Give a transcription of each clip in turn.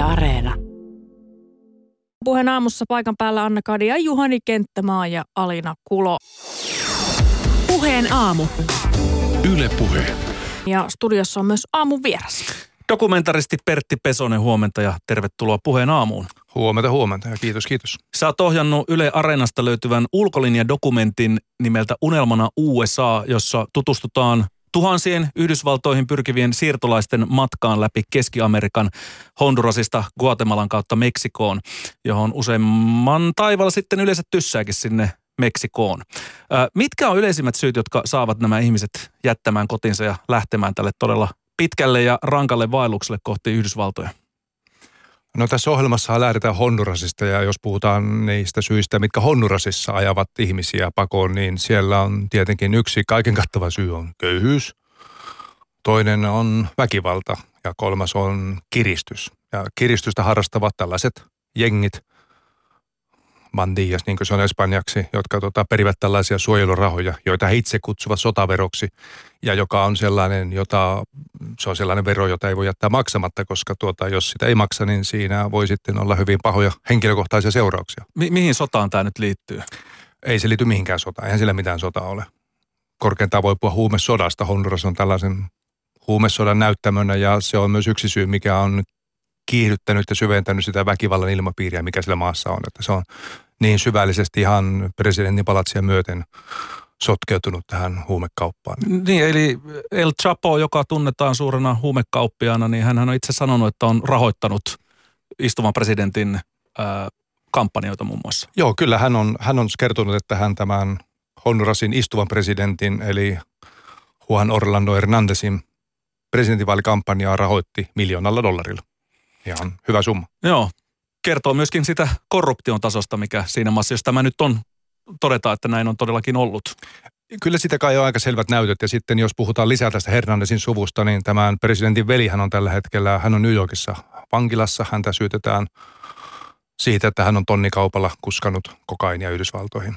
Yle Areena. Puheen aamussa paikan päällä Anna Kadi ja Juhani Kenttämaa ja Alina Kulo. Puheen aamu. Yle Puhe. Ja studiossa on myös aamun vieras. Dokumentaristi Pertti Pesonen, huomenta ja tervetuloa puheen aamuun. Huomenta, huomenta ja kiitos, kiitos. Sä oot ohjannut Yle Areenasta löytyvän ulkolinjadokumentin nimeltä Unelmana USA, jossa tutustutaan tuhansien Yhdysvaltoihin pyrkivien siirtolaisten matkaan läpi Keski-Amerikan Hondurasista Guatemalan kautta Meksikoon, johon useimman taivalla sitten yleensä tyssääkin sinne Meksikoon. Mitkä on yleisimmät syyt, jotka saavat nämä ihmiset jättämään kotinsa ja lähtemään tälle todella pitkälle ja rankalle vaellukselle kohti Yhdysvaltoja? No tässä ohjelmassa lähdetään Hondurasista ja jos puhutaan niistä syistä, mitkä Hondurasissa ajavat ihmisiä pakoon, niin siellä on tietenkin yksi kaiken kattava syy on köyhyys. Toinen on väkivalta ja kolmas on kiristys. Ja kiristystä harrastavat tällaiset jengit, bandillas, niin kuin se on espanjaksi, jotka tota, perivät tällaisia suojelurahoja, joita he itse kutsuvat sotaveroksi, ja joka on sellainen, jota, se on sellainen vero, jota ei voi jättää maksamatta, koska tuota, jos sitä ei maksa, niin siinä voi sitten olla hyvin pahoja henkilökohtaisia seurauksia. Mi- mihin sotaan tämä nyt liittyy? Ei se liity mihinkään sotaan, eihän sillä mitään sotaa ole. Korkeintaan voi puhua huumesodasta. Honduras on tällaisen huumesodan näyttämönä ja se on myös yksi syy, mikä on kiihdyttänyt ja syventänyt sitä väkivallan ilmapiiriä, mikä sillä maassa on. Että se on niin syvällisesti ihan presidentin palatsia myöten sotkeutunut tähän huumekauppaan. Niin, eli El Chapo, joka tunnetaan suurena huumekauppiaana, niin hän on itse sanonut, että on rahoittanut istuvan presidentin ää, kampanjoita muun muassa. Joo, kyllä hän on, hän on kertonut, että hän tämän Hondurasin istuvan presidentin, eli Juan Orlando Hernandezin presidentinvaalikampanjaa rahoitti miljoonalla dollarilla. Ihan hyvä summa. Joo, kertoo myöskin sitä korruption tasosta, mikä siinä maassa, jos tämä nyt on, todeta, että näin on todellakin ollut. Kyllä sitä kai on aika selvät näytöt. Ja sitten jos puhutaan lisää tästä Hernandezin suvusta, niin tämän presidentin veli hän on tällä hetkellä, hän on New Yorkissa vankilassa. Häntä syytetään siitä, että hän on tonnikaupalla kuskanut kokainia Yhdysvaltoihin.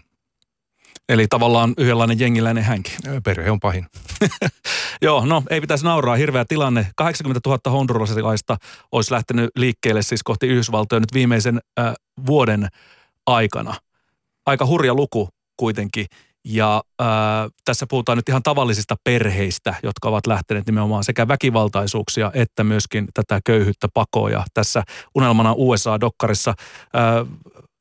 Eli tavallaan yhdenlainen jengiläinen hänkin. Perhe on pahin. Joo, no ei pitäisi nauraa. Hirveä tilanne. 80 000 hondurasilaista olisi lähtenyt liikkeelle siis kohti Yhdysvaltoja nyt viimeisen äh, vuoden aikana. Aika hurja luku kuitenkin. Ja äh, tässä puhutaan nyt ihan tavallisista perheistä, jotka ovat lähteneet nimenomaan sekä väkivaltaisuuksia että myöskin tätä köyhyyttä pakoja. Tässä unelmana USA-dokkarissa äh,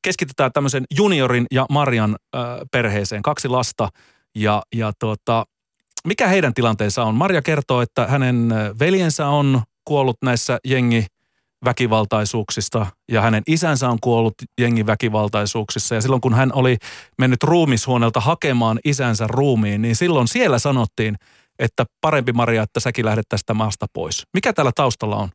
keskitytään tämmöisen juniorin ja Marian äh, perheeseen. Kaksi lasta ja, ja tuota, mikä heidän tilanteensa on? Maria kertoo, että hänen veljensä on kuollut näissä jengi väkivaltaisuuksista ja hänen isänsä on kuollut jengiväkivaltaisuuksissa. Ja silloin kun hän oli mennyt ruumishuoneelta hakemaan isänsä ruumiin, niin silloin siellä sanottiin, että parempi Maria, että säkin lähdet tästä maasta pois. Mikä täällä taustalla on?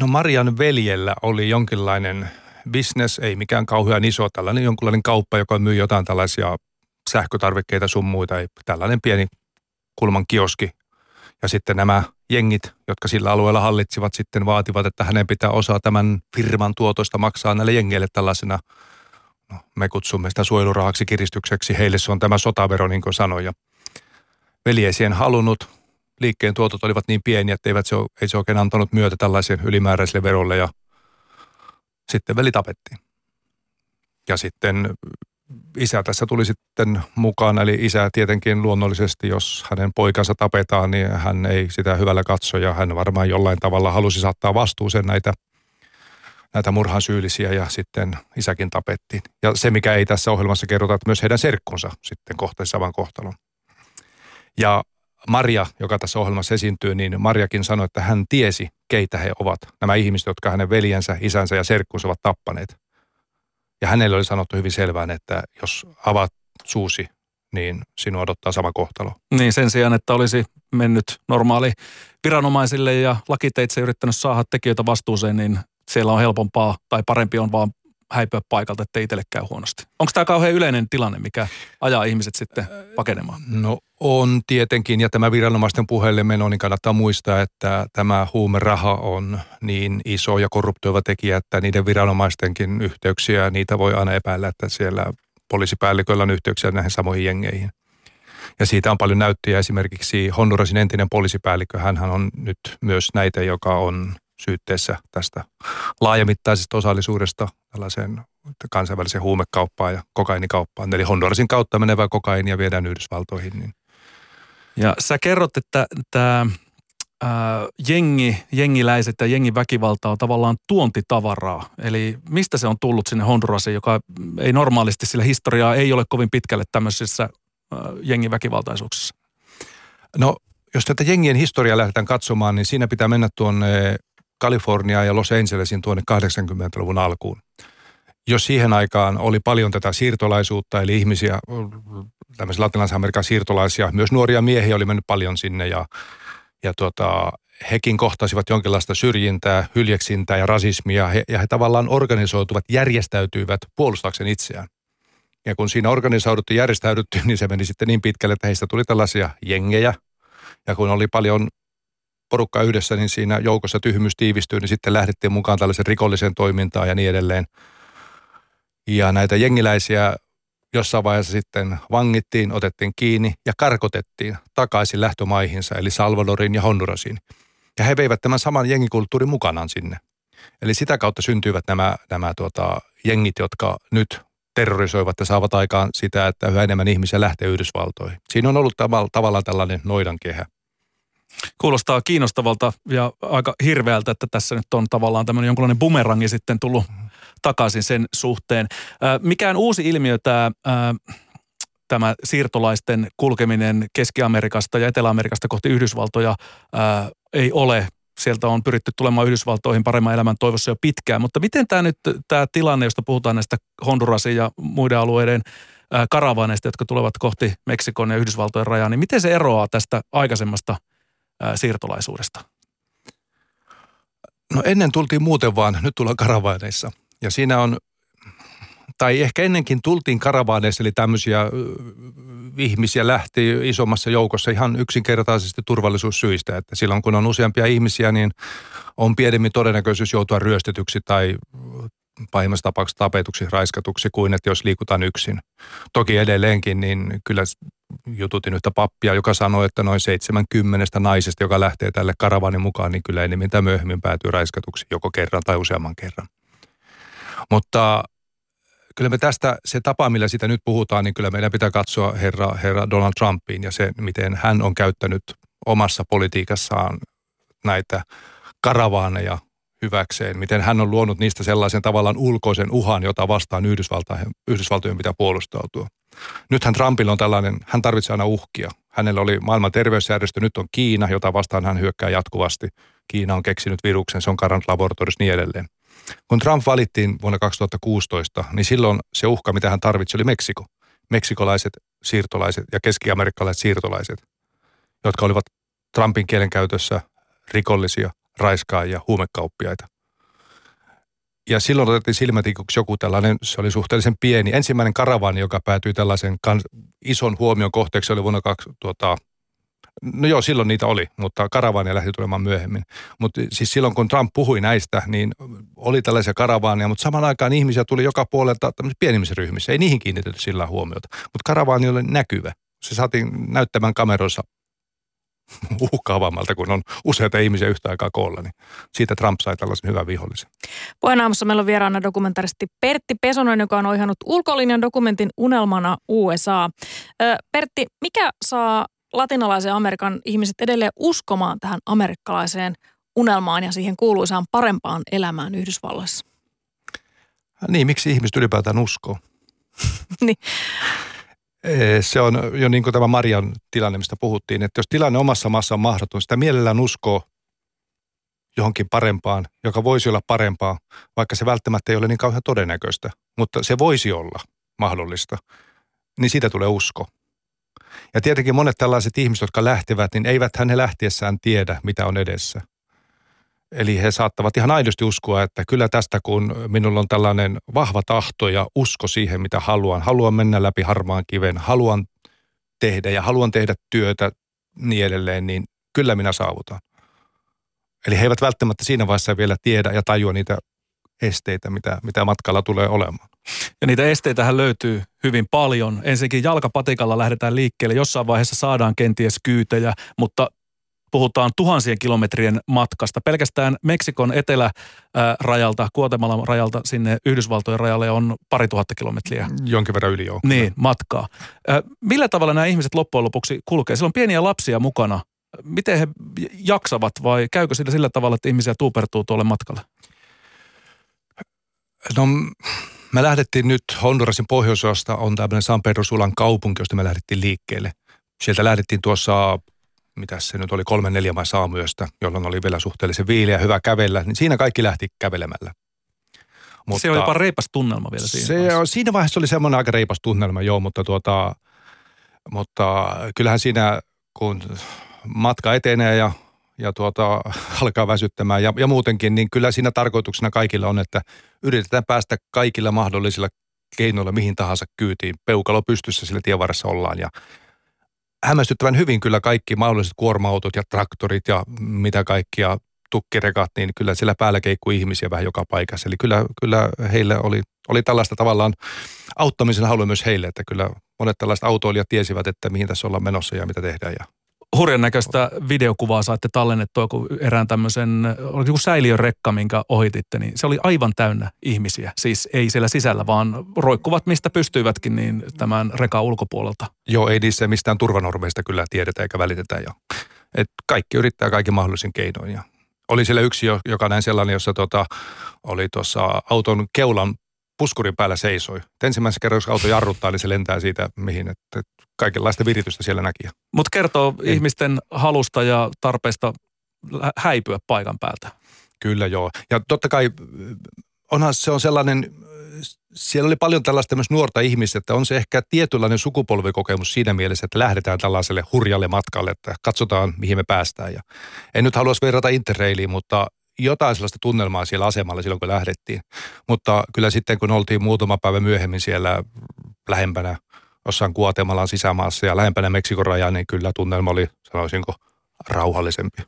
No Marian veljellä oli jonkinlainen business, ei mikään kauhean iso, tällainen jonkinlainen kauppa, joka myy jotain tällaisia sähkötarvikkeita sun muita, tällainen pieni kulman kioski. Ja sitten nämä jengit, jotka sillä alueella hallitsivat, sitten vaativat, että hänen pitää osaa tämän firman tuotoista maksaa näille jengeille tällaisena, no, me kutsumme sitä suojelurahaksi kiristykseksi, heille se on tämä sotavero, niin kuin sanoin. Ja veli ei siihen halunnut, liikkeen tuotot olivat niin pieniä, että eivät se, ei se oikein antanut myötä tällaiseen ylimääräiselle verolle ja sitten veli tapettiin. Ja sitten isä tässä tuli sitten mukaan, eli isä tietenkin luonnollisesti, jos hänen poikansa tapetaan, niin hän ei sitä hyvällä katso ja hän varmaan jollain tavalla halusi saattaa vastuuseen näitä, näitä murhan syyllisiä ja sitten isäkin tapettiin. Ja se, mikä ei tässä ohjelmassa kerrota, että myös heidän serkkunsa sitten kohtaisi saman kohtalon. Ja Maria, joka tässä ohjelmassa esiintyy, niin Mariakin sanoi, että hän tiesi, keitä he ovat. Nämä ihmiset, jotka hänen veljensä, isänsä ja serkkunsa ovat tappaneet. Ja hänelle oli sanottu hyvin selvään, että jos avaat suusi, niin sinua odottaa sama kohtalo. Niin sen sijaan, että olisi mennyt normaali viranomaisille ja lakiteitse yrittänyt saada tekijöitä vastuuseen, niin siellä on helpompaa tai parempi on vaan häipyä paikalta, ettei itselle käy huonosti. Onko tämä kauhean yleinen tilanne, mikä ajaa ihmiset sitten pakenemaan? No on tietenkin, ja tämä viranomaisten puheelle meno, niin kannattaa muistaa, että tämä huumeraha on niin iso ja korruptoiva tekijä, että niiden viranomaistenkin yhteyksiä, niitä voi aina epäillä, että siellä poliisipäälliköillä on yhteyksiä näihin samoihin jengeihin. Ja siitä on paljon näyttöjä esimerkiksi Hondurasin entinen poliisipäällikkö. hän on nyt myös näitä, joka on syytteessä tästä laajamittaisesta osallisuudesta tällaiseen kansainväliseen huumekauppaan ja kokainikauppaan. Eli Hondurasin kautta menevää kokainia viedään Yhdysvaltoihin. Niin. Ja sä kerrot, että tämä jengi, jengiläiset ja jengin väkivalta on tavallaan tuontitavaraa. Eli mistä se on tullut sinne Hondurasiin, joka ei normaalisti, sillä historiaa ei ole kovin pitkälle tämmöisissä jengin väkivaltaisuuksissa? No, jos tätä jengien historiaa lähdetään katsomaan, niin siinä pitää mennä tuonne Kaliforniaan ja Los Angelesin tuonne 80-luvun alkuun. Jos siihen aikaan oli paljon tätä siirtolaisuutta, eli ihmisiä, tämmöisiä latinalaisen Amerikan siirtolaisia, myös nuoria miehiä oli mennyt paljon sinne ja ja tota, hekin kohtasivat jonkinlaista syrjintää, hyljeksintää ja rasismia he, ja he tavallaan organisoituvat, järjestäytyivät puolustaakseen itseään. Ja kun siinä organisoiduttu järjestäydytty, niin se meni sitten niin pitkälle, että heistä tuli tällaisia jengejä. Ja kun oli paljon porukkaa yhdessä, niin siinä joukossa tyhmyys tiivistyi, niin sitten lähdettiin mukaan tällaisen rikolliseen toimintaan ja niin edelleen. Ja näitä jengiläisiä jossain vaiheessa sitten vangittiin, otettiin kiinni ja karkotettiin takaisin lähtömaihinsa, eli Salvadoriin ja Hondurasiin. Ja he veivät tämän saman jengikulttuurin mukanaan sinne. Eli sitä kautta syntyivät nämä, nämä tuota, jengit, jotka nyt terrorisoivat ja saavat aikaan sitä, että yhä enemmän ihmisiä lähtee Yhdysvaltoihin. Siinä on ollut tavalla, tavallaan tällainen noidankehä. Kuulostaa kiinnostavalta ja aika hirveältä, että tässä nyt on tavallaan tämmöinen jonkunlainen bumerangi sitten tullut takaisin sen suhteen. Mikään uusi ilmiö tämä tämä siirtolaisten kulkeminen Keski-Amerikasta ja Etelä-Amerikasta kohti Yhdysvaltoja ei ole. Sieltä on pyritty tulemaan Yhdysvaltoihin paremman elämän toivossa jo pitkään. Mutta miten tämä nyt, tämä tilanne, josta puhutaan näistä Hondurasin ja muiden alueiden ää, karavaneista, jotka tulevat kohti Meksikon ja Yhdysvaltojen rajaa, niin miten se eroaa tästä aikaisemmasta siirtolaisuudesta? No ennen tultiin muuten vaan, nyt tullaan karavaaneissa. Ja siinä on, tai ehkä ennenkin tultiin karavaaneissa, eli tämmöisiä ihmisiä lähti isommassa joukossa ihan yksinkertaisesti turvallisuussyistä. Että silloin kun on useampia ihmisiä, niin on pienemmin todennäköisyys joutua ryöstetyksi tai pahimmassa tapauksessa tapetuksi, raiskatuksi kuin että jos liikutaan yksin. Toki edelleenkin, niin kyllä jututin yhtä pappia, joka sanoi, että noin 70 naisesta, joka lähtee tälle karavanin mukaan, niin kyllä enemmän tai myöhemmin päätyy raiskatuksi joko kerran tai useamman kerran. Mutta kyllä me tästä, se tapa, millä sitä nyt puhutaan, niin kyllä meidän pitää katsoa herra, herra Donald Trumpiin ja se, miten hän on käyttänyt omassa politiikassaan näitä karavaaneja hyväkseen, miten hän on luonut niistä sellaisen tavallaan ulkoisen uhan, jota vastaan Yhdysvaltojen, pitää puolustautua. Nythän Trumpilla on tällainen, hän tarvitsee aina uhkia. Hänellä oli maailman terveysjärjestö, nyt on Kiina, jota vastaan hän hyökkää jatkuvasti. Kiina on keksinyt viruksen, se on karannut laboratoriossa niin edelleen. Kun Trump valittiin vuonna 2016, niin silloin se uhka, mitä hän tarvitsi, oli Meksiko. Meksikolaiset siirtolaiset ja keski-amerikkalaiset siirtolaiset, jotka olivat Trumpin kielenkäytössä rikollisia, raiskaajia, huumekauppiaita. Ja silloin otettiin silmätikuksi joku tällainen, se oli suhteellisen pieni. Ensimmäinen karavaani, joka päätyi tällaisen kans, ison huomion kohteeksi, oli vuonna 2000, No joo, silloin niitä oli, mutta karavaania lähti tulemaan myöhemmin. Mutta siis silloin, kun Trump puhui näistä, niin oli tällaisia karavaania, mutta saman aikaan ihmisiä tuli joka puolelta pienimmissä ryhmissä. Ei niihin kiinnitetty sillä huomiota. Mutta karavaani oli näkyvä. Se saatiin näyttämään kameroissa uhkaavammalta, kun on useita ihmisiä yhtä aikaa koolla, niin siitä Trump sai tällaisen hyvän vihollisen. Puheenaamussa meillä on vieraana dokumentaristi Pertti Pesonen, joka on ohjannut ulkolinjan dokumentin Unelmana USA. Pertti, mikä saa latinalaisen Amerikan ihmiset edelleen uskomaan tähän amerikkalaiseen unelmaan ja siihen kuuluisaan parempaan elämään Yhdysvalloissa? Niin, miksi ihmiset ylipäätään uskoo? niin. Se on jo niin kuin tämä Marian tilanne, mistä puhuttiin, että jos tilanne omassa maassa on mahdoton, sitä mielellään uskoo johonkin parempaan, joka voisi olla parempaa, vaikka se välttämättä ei ole niin kauhean todennäköistä, mutta se voisi olla mahdollista, niin siitä tulee usko. Ja tietenkin monet tällaiset ihmiset, jotka lähtevät, niin eivät he lähtiessään tiedä, mitä on edessä. Eli he saattavat ihan aidosti uskoa, että kyllä tästä kun minulla on tällainen vahva tahto ja usko siihen, mitä haluan. Haluan mennä läpi harmaan kiven, haluan tehdä ja haluan tehdä työtä niin edelleen, niin kyllä minä saavutan. Eli he eivät välttämättä siinä vaiheessa vielä tiedä ja tajua niitä esteitä, mitä, mitä matkalla tulee olemaan. Ja niitä esteitähän löytyy hyvin paljon. Ensinnäkin jalkapatikalla lähdetään liikkeelle. Jossain vaiheessa saadaan kenties kyytejä, mutta puhutaan tuhansien kilometrien matkasta. Pelkästään Meksikon etelärajalta, Kuotemalan rajalta sinne Yhdysvaltojen rajalle on pari tuhatta kilometriä. Jonkin verran yli joo. Niin, matkaa. Millä tavalla nämä ihmiset loppujen lopuksi kulkee? Siellä on pieniä lapsia mukana. Miten he jaksavat vai käykö sillä sillä tavalla, että ihmisiä tuupertuu tuolle matkalle? No me lähdettiin nyt Hondurasin pohjoisosasta, on tämmöinen San Pedro Sulan kaupunki, josta me lähdettiin liikkeelle. Sieltä lähdettiin tuossa mitä se nyt oli, kolme neljä vai saamuyöstä, jolloin oli vielä suhteellisen viileä ja hyvä kävellä, niin siinä kaikki lähti kävelemällä. Mutta, se oli jopa reipas tunnelma vielä siinä se, vaiheessa. Siinä vaiheessa oli semmoinen aika reipas tunnelma, joo, mutta, tuota, mutta kyllähän siinä, kun matka etenee ja, ja tuota, alkaa väsyttämään ja, ja muutenkin, niin kyllä siinä tarkoituksena kaikilla on, että yritetään päästä kaikilla mahdollisilla keinoilla mihin tahansa kyytiin. Peukalo pystyssä sillä tievarassa ollaan ja hämmästyttävän hyvin kyllä kaikki mahdolliset kuorma-autot ja traktorit ja mitä kaikkia tukkirekat, niin kyllä siellä päällä keikkui ihmisiä vähän joka paikassa. Eli kyllä, kyllä heille oli, oli tällaista tavallaan auttamisen halu myös heille, että kyllä monet tällaiset autoilijat tiesivät, että mihin tässä ollaan menossa ja mitä tehdään ja hurjan näköistä videokuvaa saitte tallennettua, kun erään tämmöisen, oli joku säiliörekka, minkä ohititte, niin se oli aivan täynnä ihmisiä. Siis ei siellä sisällä, vaan roikkuvat mistä pystyivätkin niin tämän rekan ulkopuolelta. Joo, ei niissä mistään turvanormeista kyllä tiedetä eikä välitetä. Ja, et kaikki yrittää kaiken mahdollisen keinoin. Ja oli siellä yksi, joka näin sellainen, jossa tota, oli tuossa auton keulan puskurin päällä seisoi. ensimmäisessä kerrassa auto jarruttaa, niin se lentää siitä mihin. Että kaikenlaista viritystä siellä näki. Mutta kertoo Ei. ihmisten halusta ja tarpeesta häipyä paikan päältä. Kyllä joo. Ja totta kai onhan se on sellainen, siellä oli paljon tällaista myös nuorta ihmistä, että on se ehkä tietynlainen sukupolvikokemus siinä mielessä, että lähdetään tällaiselle hurjalle matkalle, että katsotaan mihin me päästään. Ja en nyt haluaisi verrata Interrailiin, mutta jotain sellaista tunnelmaa siellä asemalla silloin, kun lähdettiin. Mutta kyllä sitten, kun oltiin muutama päivä myöhemmin siellä lähempänä jossain Guatemalan sisämaassa ja lähempänä Meksikon rajaa, niin kyllä tunnelma oli, sanoisinko, rauhallisempi.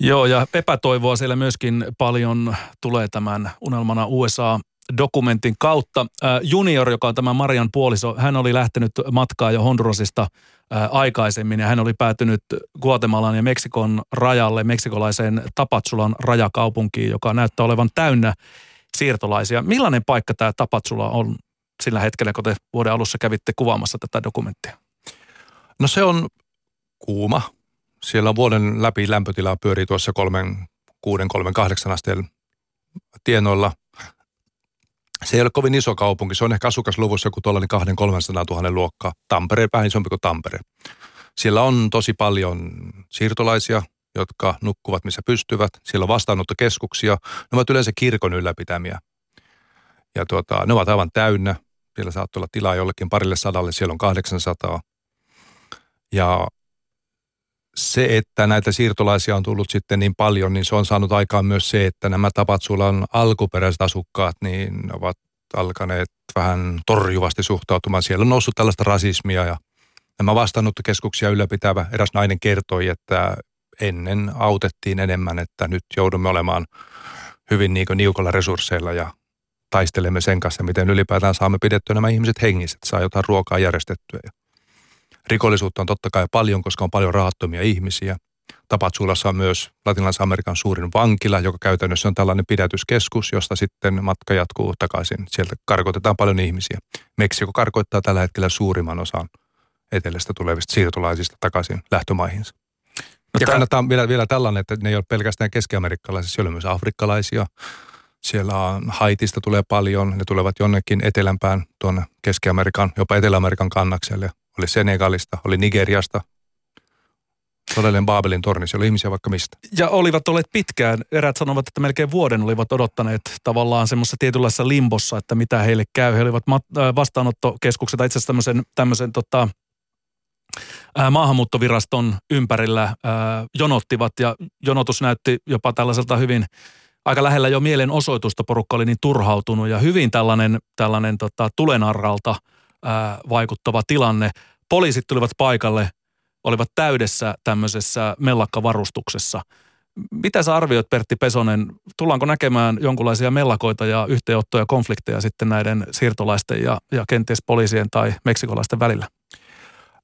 Joo, ja epätoivoa siellä myöskin paljon tulee tämän unelmana USA dokumentin kautta. Junior, joka on tämä Marian puoliso, hän oli lähtenyt matkaa jo Hondurasista aikaisemmin ja hän oli päätynyt Guatemalan ja Meksikon rajalle, meksikolaiseen Tapatsulan rajakaupunkiin, joka näyttää olevan täynnä siirtolaisia. Millainen paikka tämä Tapatsula on sillä hetkellä, kun te vuoden alussa kävitte kuvaamassa tätä dokumenttia? No se on kuuma. Siellä vuoden läpi lämpötila pyörii tuossa 3, 6, 3, 8 asteen tienoilla. Se ei ole kovin iso kaupunki. Se on ehkä asukasluvussa joku tuollainen 2 300 000 luokka. Tampere vähän isompi kuin Tampere. Siellä on tosi paljon siirtolaisia, jotka nukkuvat missä pystyvät. Siellä on vastaanottokeskuksia. Ne ovat yleensä kirkon ylläpitämiä. Ja tuota, ne ovat aivan täynnä. Siellä saattaa olla tilaa jollekin parille sadalle, siellä on 800. Ja se, että näitä siirtolaisia on tullut sitten niin paljon, niin se on saanut aikaan myös se, että nämä Tapatsulan alkuperäiset asukkaat niin ovat alkaneet vähän torjuvasti suhtautumaan. Siellä on noussut tällaista rasismia ja nämä vastaanottokeskuksia ylläpitävä eräs nainen kertoi, että ennen autettiin enemmän, että nyt joudumme olemaan hyvin niin niukalla resursseilla ja taistelemme sen kanssa, miten ylipäätään saamme pidettyä nämä ihmiset hengissä, että saa jotain ruokaa järjestettyä. Rikollisuutta on totta kai paljon, koska on paljon rahattomia ihmisiä. Tapatsulassa on myös Latinalaisen Amerikan suurin vankila, joka käytännössä on tällainen pidätyskeskus, josta sitten matka jatkuu takaisin. Sieltä karkotetaan paljon ihmisiä. Meksiko karkoittaa tällä hetkellä suurimman osan etelästä tulevista siirtolaisista takaisin lähtömaihinsa. No ja kannattaa vielä, vielä tällainen, että ne ei ole pelkästään keski-amerikkalaisia, siellä on myös afrikkalaisia, siellä on Haitista tulee paljon, ne tulevat jonnekin etelämpään tuonne Keski-Amerikan, jopa Etelä-Amerikan kannakselle. Oli Senegalista, oli Nigeriasta, todellinen Baabelin torni, siellä oli ihmisiä vaikka mistä. Ja olivat olleet pitkään, erät sanovat, että melkein vuoden olivat odottaneet tavallaan semmoisessa tietynlaisessa limbossa, että mitä heille käy. He olivat äh, vastaanottokeskukset, itse asiassa tämmöisen, tämmöisen tota, äh, maahanmuuttoviraston ympärillä äh, jonottivat ja jonotus näytti jopa tällaiselta hyvin aika lähellä jo mielenosoitusta. Porukka oli niin turhautunut ja hyvin tällainen, tällainen tota, tulenarralta ää, vaikuttava tilanne. Poliisit tulivat paikalle, olivat täydessä tämmöisessä mellakkavarustuksessa. Mitä sä arvioit Pertti Pesonen, tullaanko näkemään jonkinlaisia mellakoita ja yhteenottoja konflikteja sitten näiden siirtolaisten ja, ja kenties poliisien tai meksikolaisten välillä?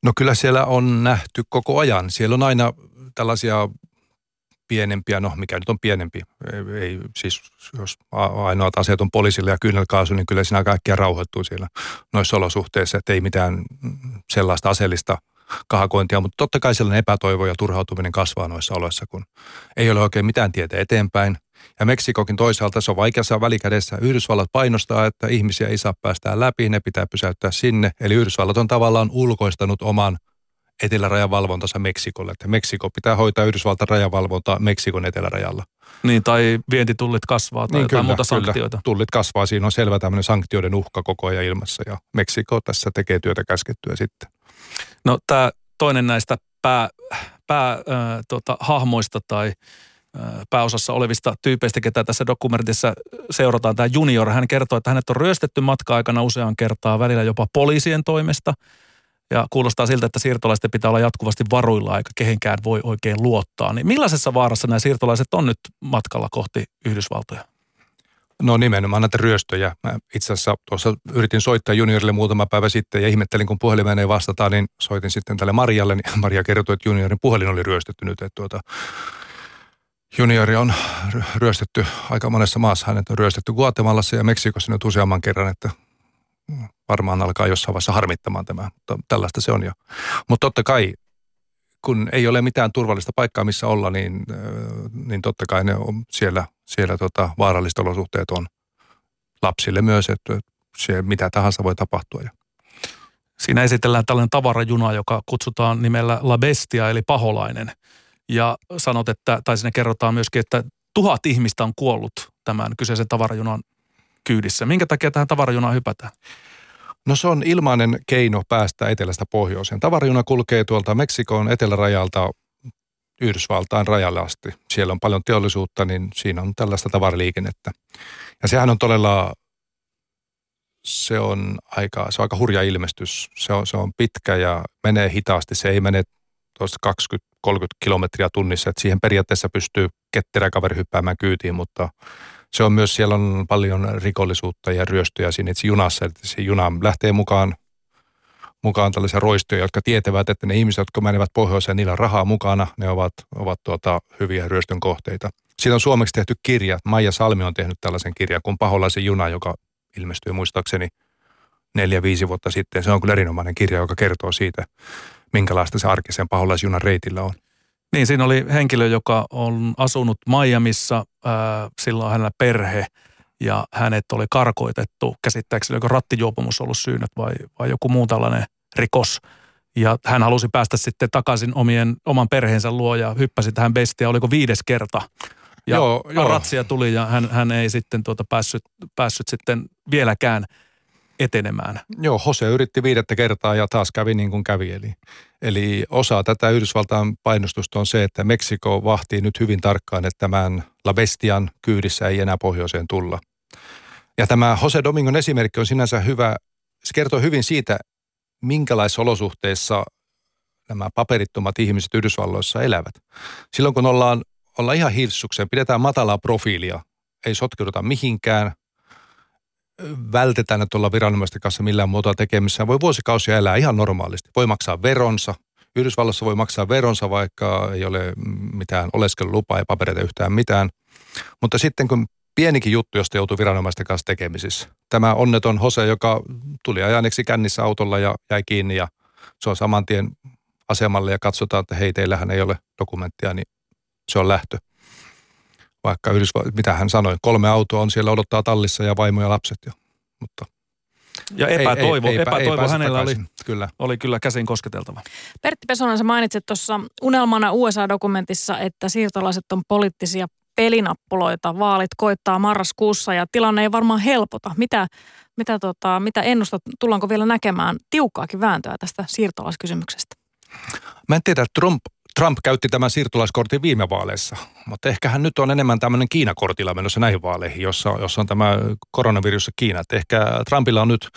No kyllä siellä on nähty koko ajan. Siellä on aina tällaisia pienempiä, no mikä nyt on pienempi, ei, ei siis jos ainoat aseet on poliisille ja kyynelkaasu, niin kyllä siinä kaikkia rauhoittuu siellä noissa olosuhteissa, että ei mitään sellaista aseellista kahakointia, mutta totta kai sellainen epätoivo ja turhautuminen kasvaa noissa oloissa, kun ei ole oikein mitään tietä eteenpäin. Ja Meksikokin toisaalta se on vaikeassa välikädessä. Yhdysvallat painostaa, että ihmisiä ei saa päästää läpi, ne pitää pysäyttää sinne. Eli Yhdysvallat on tavallaan ulkoistanut oman etelärajavalvontansa Meksikolle. Että Meksiko pitää hoitaa Yhdysvaltain rajavalvontaa Meksikon etelärajalla. Niin, tai vientitullit kasvaa tai niin, jotain kyllä, muuta sanktioita. Kyllä. Tullit kasvaa, siinä on selvä tämmöinen sanktioiden uhka koko ajan ilmassa ja Meksiko tässä tekee työtä käskettyä sitten. No tämä toinen näistä pää, pää äh, tota, hahmoista tai pääosassa olevista tyypeistä, ketä tässä dokumentissa seurataan. Tämä junior, hän kertoo, että hänet on ryöstetty matka-aikana usean kertaa, välillä jopa poliisien toimesta – ja kuulostaa siltä, että siirtolaisten pitää olla jatkuvasti varuilla, eikä kehenkään voi oikein luottaa. Niin millaisessa vaarassa nämä siirtolaiset on nyt matkalla kohti Yhdysvaltoja? No nimenomaan näitä ryöstöjä. Mä itse asiassa tuossa yritin soittaa juniorille muutama päivä sitten ja ihmettelin, kun puhelimeen ei vastata, niin soitin sitten tälle Marjalle. Niin Maria kertoi, että juniorin puhelin oli ryöstetty nyt. Että tuota, juniori on ryöstetty aika monessa maassa. Hänet on ryöstetty Guatemalassa ja Meksikossa nyt useamman kerran, että varmaan alkaa jossain vaiheessa harmittamaan tämä, mutta tällaista se on jo. Mutta totta kai, kun ei ole mitään turvallista paikkaa, missä olla, niin, niin totta kai ne on siellä, siellä tota, vaaralliset olosuhteet on lapsille myös, että se mitä tahansa voi tapahtua. Siinä esitellään tällainen tavarajuna, joka kutsutaan nimellä La Bestia, eli paholainen. Ja sanot, että, tai sinne kerrotaan myöskin, että tuhat ihmistä on kuollut tämän kyseisen tavarajunan kyydissä. Minkä takia tähän tavarajunaan hypätään? No se on ilmainen keino päästä etelästä pohjoiseen. Tavarajuna kulkee tuolta Meksikon etelärajalta Yhdysvaltain rajalle asti. Siellä on paljon teollisuutta, niin siinä on tällaista tavaraliikennettä. Ja sehän on todella, se on aika, se on aika hurja ilmestys. Se on, se on pitkä ja menee hitaasti. Se ei mene tuosta 20-30 kilometriä tunnissa, että siihen periaatteessa pystyy ketterä kaveri hyppäämään kyytiin, mutta se on myös, siellä on paljon rikollisuutta ja ryöstöjä siinä itse junassa, että se juna lähtee mukaan, mukaan tällaisia roistoja, jotka tietävät, että ne ihmiset, jotka menevät pohjoiseen, niillä on rahaa mukana, ne ovat, ovat tuota, hyviä ryöstön kohteita. Siitä on suomeksi tehty kirja, Maija Salmi on tehnyt tällaisen kirjan kuin Paholaisen juna, joka ilmestyi muistaakseni neljä-viisi vuotta sitten. Se on kyllä erinomainen kirja, joka kertoo siitä, minkälaista se arkisen paholaisjunan reitillä on. Niin, siinä oli henkilö, joka on asunut Miamissa, äh, silloin hänellä perhe ja hänet oli karkoitettu. Käsittääkseni onko rattijuopumus ollut syynät vai, vai joku muu tällainen rikos. Ja hän halusi päästä sitten takaisin omien, oman perheensä luo ja hyppäsi tähän bestiin. Oliko viides kerta? Ja joo, joo. ratsia tuli ja hän, hän ei sitten tuota päässyt, päässyt sitten vieläkään – etenemään. Joo, Jose yritti viidettä kertaa ja taas kävi niin kuin kävi. Eli, eli osa tätä Yhdysvaltain painostusta on se, että Meksiko vahtii nyt hyvin tarkkaan, että tämän La Bestian kyydissä ei enää pohjoiseen tulla. Ja tämä Jose Domingon esimerkki on sinänsä hyvä. Se kertoo hyvin siitä, minkälaisissa olosuhteissa nämä paperittomat ihmiset Yhdysvalloissa elävät. Silloin kun ollaan, ollaan ihan hilsukseen, pidetään matalaa profiilia, ei sotkeuduta mihinkään – vältetään, että ollaan viranomaisten kanssa millään muotoa tekemissä. Voi vuosikausia elää ihan normaalisti. Voi maksaa veronsa. Yhdysvalloissa voi maksaa veronsa, vaikka ei ole mitään oleskelulupaa ja papereita yhtään mitään. Mutta sitten kun pienikin juttu, josta joutuu viranomaisten kanssa tekemisissä. Tämä onneton Hose, joka tuli ajaneeksi kännissä autolla ja jäi kiinni ja se on saman tien asemalle ja katsotaan, että hei, teillähän ei ole dokumenttia, niin se on lähtö vaikka Yhdysvallat, mitä hän sanoi, kolme autoa on siellä odottaa tallissa ja vaimo ja lapset jo, mutta ja epätoivo, ei, ei, epätoivo ei hänellä oli kyllä. oli kyllä käsin kosketeltava. Pertti Pesonen, sä mainitsit tuossa unelmana USA-dokumentissa, että siirtolaiset on poliittisia pelinappuloita. Vaalit koittaa marraskuussa ja tilanne ei varmaan helpota. Mitä, mitä, tota, mitä ennustat, tullaanko vielä näkemään tiukkaakin vääntöä tästä siirtolaiskysymyksestä? Mä en tiedä, Trump Trump käytti tämän siirtolaiskortin viime vaaleissa, mutta ehkä hän nyt on enemmän tämmöinen Kiinakortilla menossa näihin vaaleihin, jossa, jossa on tämä koronavirus ja Kiina. Että ehkä Trumpilla on nyt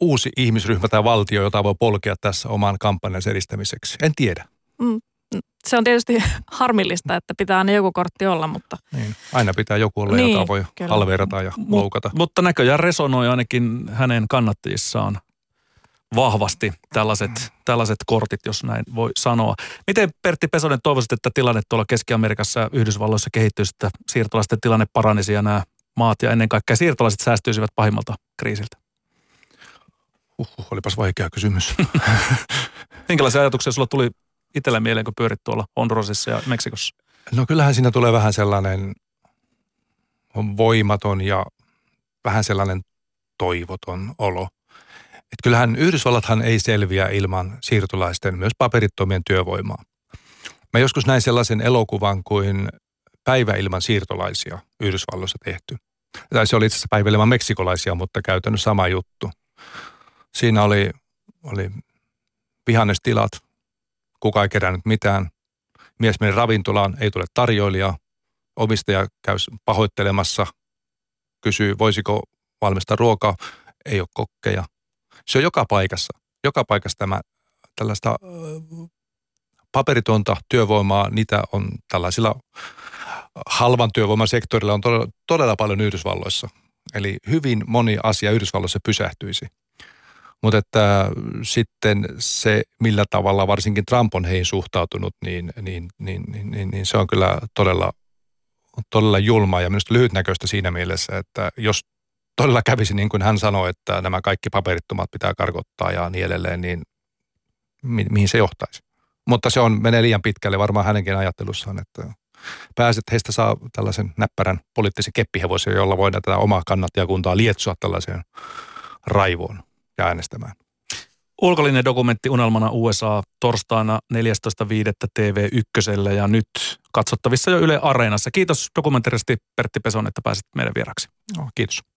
uusi ihmisryhmä tai valtio, jota voi polkea tässä oman kampanjan edistämiseksi. En tiedä. Mm. Se on tietysti harmillista, että pitää aina joku kortti olla, mutta... Niin. Aina pitää joku olla, Niin, jota voi kyllä. halveerata ja Mut- loukata. Mutta näköjään resonoi ainakin hänen kannattajissaan vahvasti tällaiset, tällaiset kortit, jos näin voi sanoa. Miten Pertti Pesonen toivoisit, että tilanne tuolla Keski-Amerikassa ja Yhdysvalloissa kehittyisi, että siirtolaisten tilanne paranisi ja nämä maat ja ennen kaikkea siirtolaiset säästyisivät pahimmalta kriisiltä? Uhuh, olipas vaikea kysymys. Minkälaisia ajatuksia sulla tuli itsellä mieleen, kun pyörit tuolla Hondurasissa ja Meksikossa? No kyllähän siinä tulee vähän sellainen voimaton ja vähän sellainen toivoton olo. Et kyllähän Yhdysvallathan ei selviä ilman siirtolaisten, myös paperittomien työvoimaa. Mä joskus näin sellaisen elokuvan kuin Päivä ilman siirtolaisia Yhdysvalloissa tehty. Tai se oli itse asiassa Päivä ilman meksikolaisia, mutta käytännössä sama juttu. Siinä oli, oli vihannestilat, kuka ei kerännyt mitään, mies meni ravintolaan, ei tule tarjoilijaa, omistaja käy pahoittelemassa, kysyy voisiko valmistaa ruokaa, ei ole kokkeja. Se on joka paikassa, joka paikassa tämä tällaista paperitonta työvoimaa, niitä on tällaisilla halvan työvoiman sektorilla on todella, todella paljon Yhdysvalloissa. Eli hyvin moni asia Yhdysvalloissa pysähtyisi. Mutta että sitten se, millä tavalla varsinkin Trump on heihin suhtautunut, niin, niin, niin, niin, niin, niin se on kyllä todella, todella julma ja minusta lyhytnäköistä siinä mielessä, että jos todella kävisi niin kuin hän sanoi, että nämä kaikki paperittomat pitää karkottaa ja niin edelleen, niin mi- mihin se johtaisi? Mutta se on, menee liian pitkälle varmaan hänenkin ajattelussaan, että pääset heistä saa tällaisen näppärän poliittisen keppihevosen, jolla voidaan tätä omaa kannattajakuntaa lietsoa tällaiseen raivoon ja äänestämään. Ulkollinen dokumentti Unelmana USA torstaina 14.5. TV1 ja nyt katsottavissa jo Yle Areenassa. Kiitos dokumentaristi Pertti Peson, että pääsit meidän vieraksi. No, kiitos.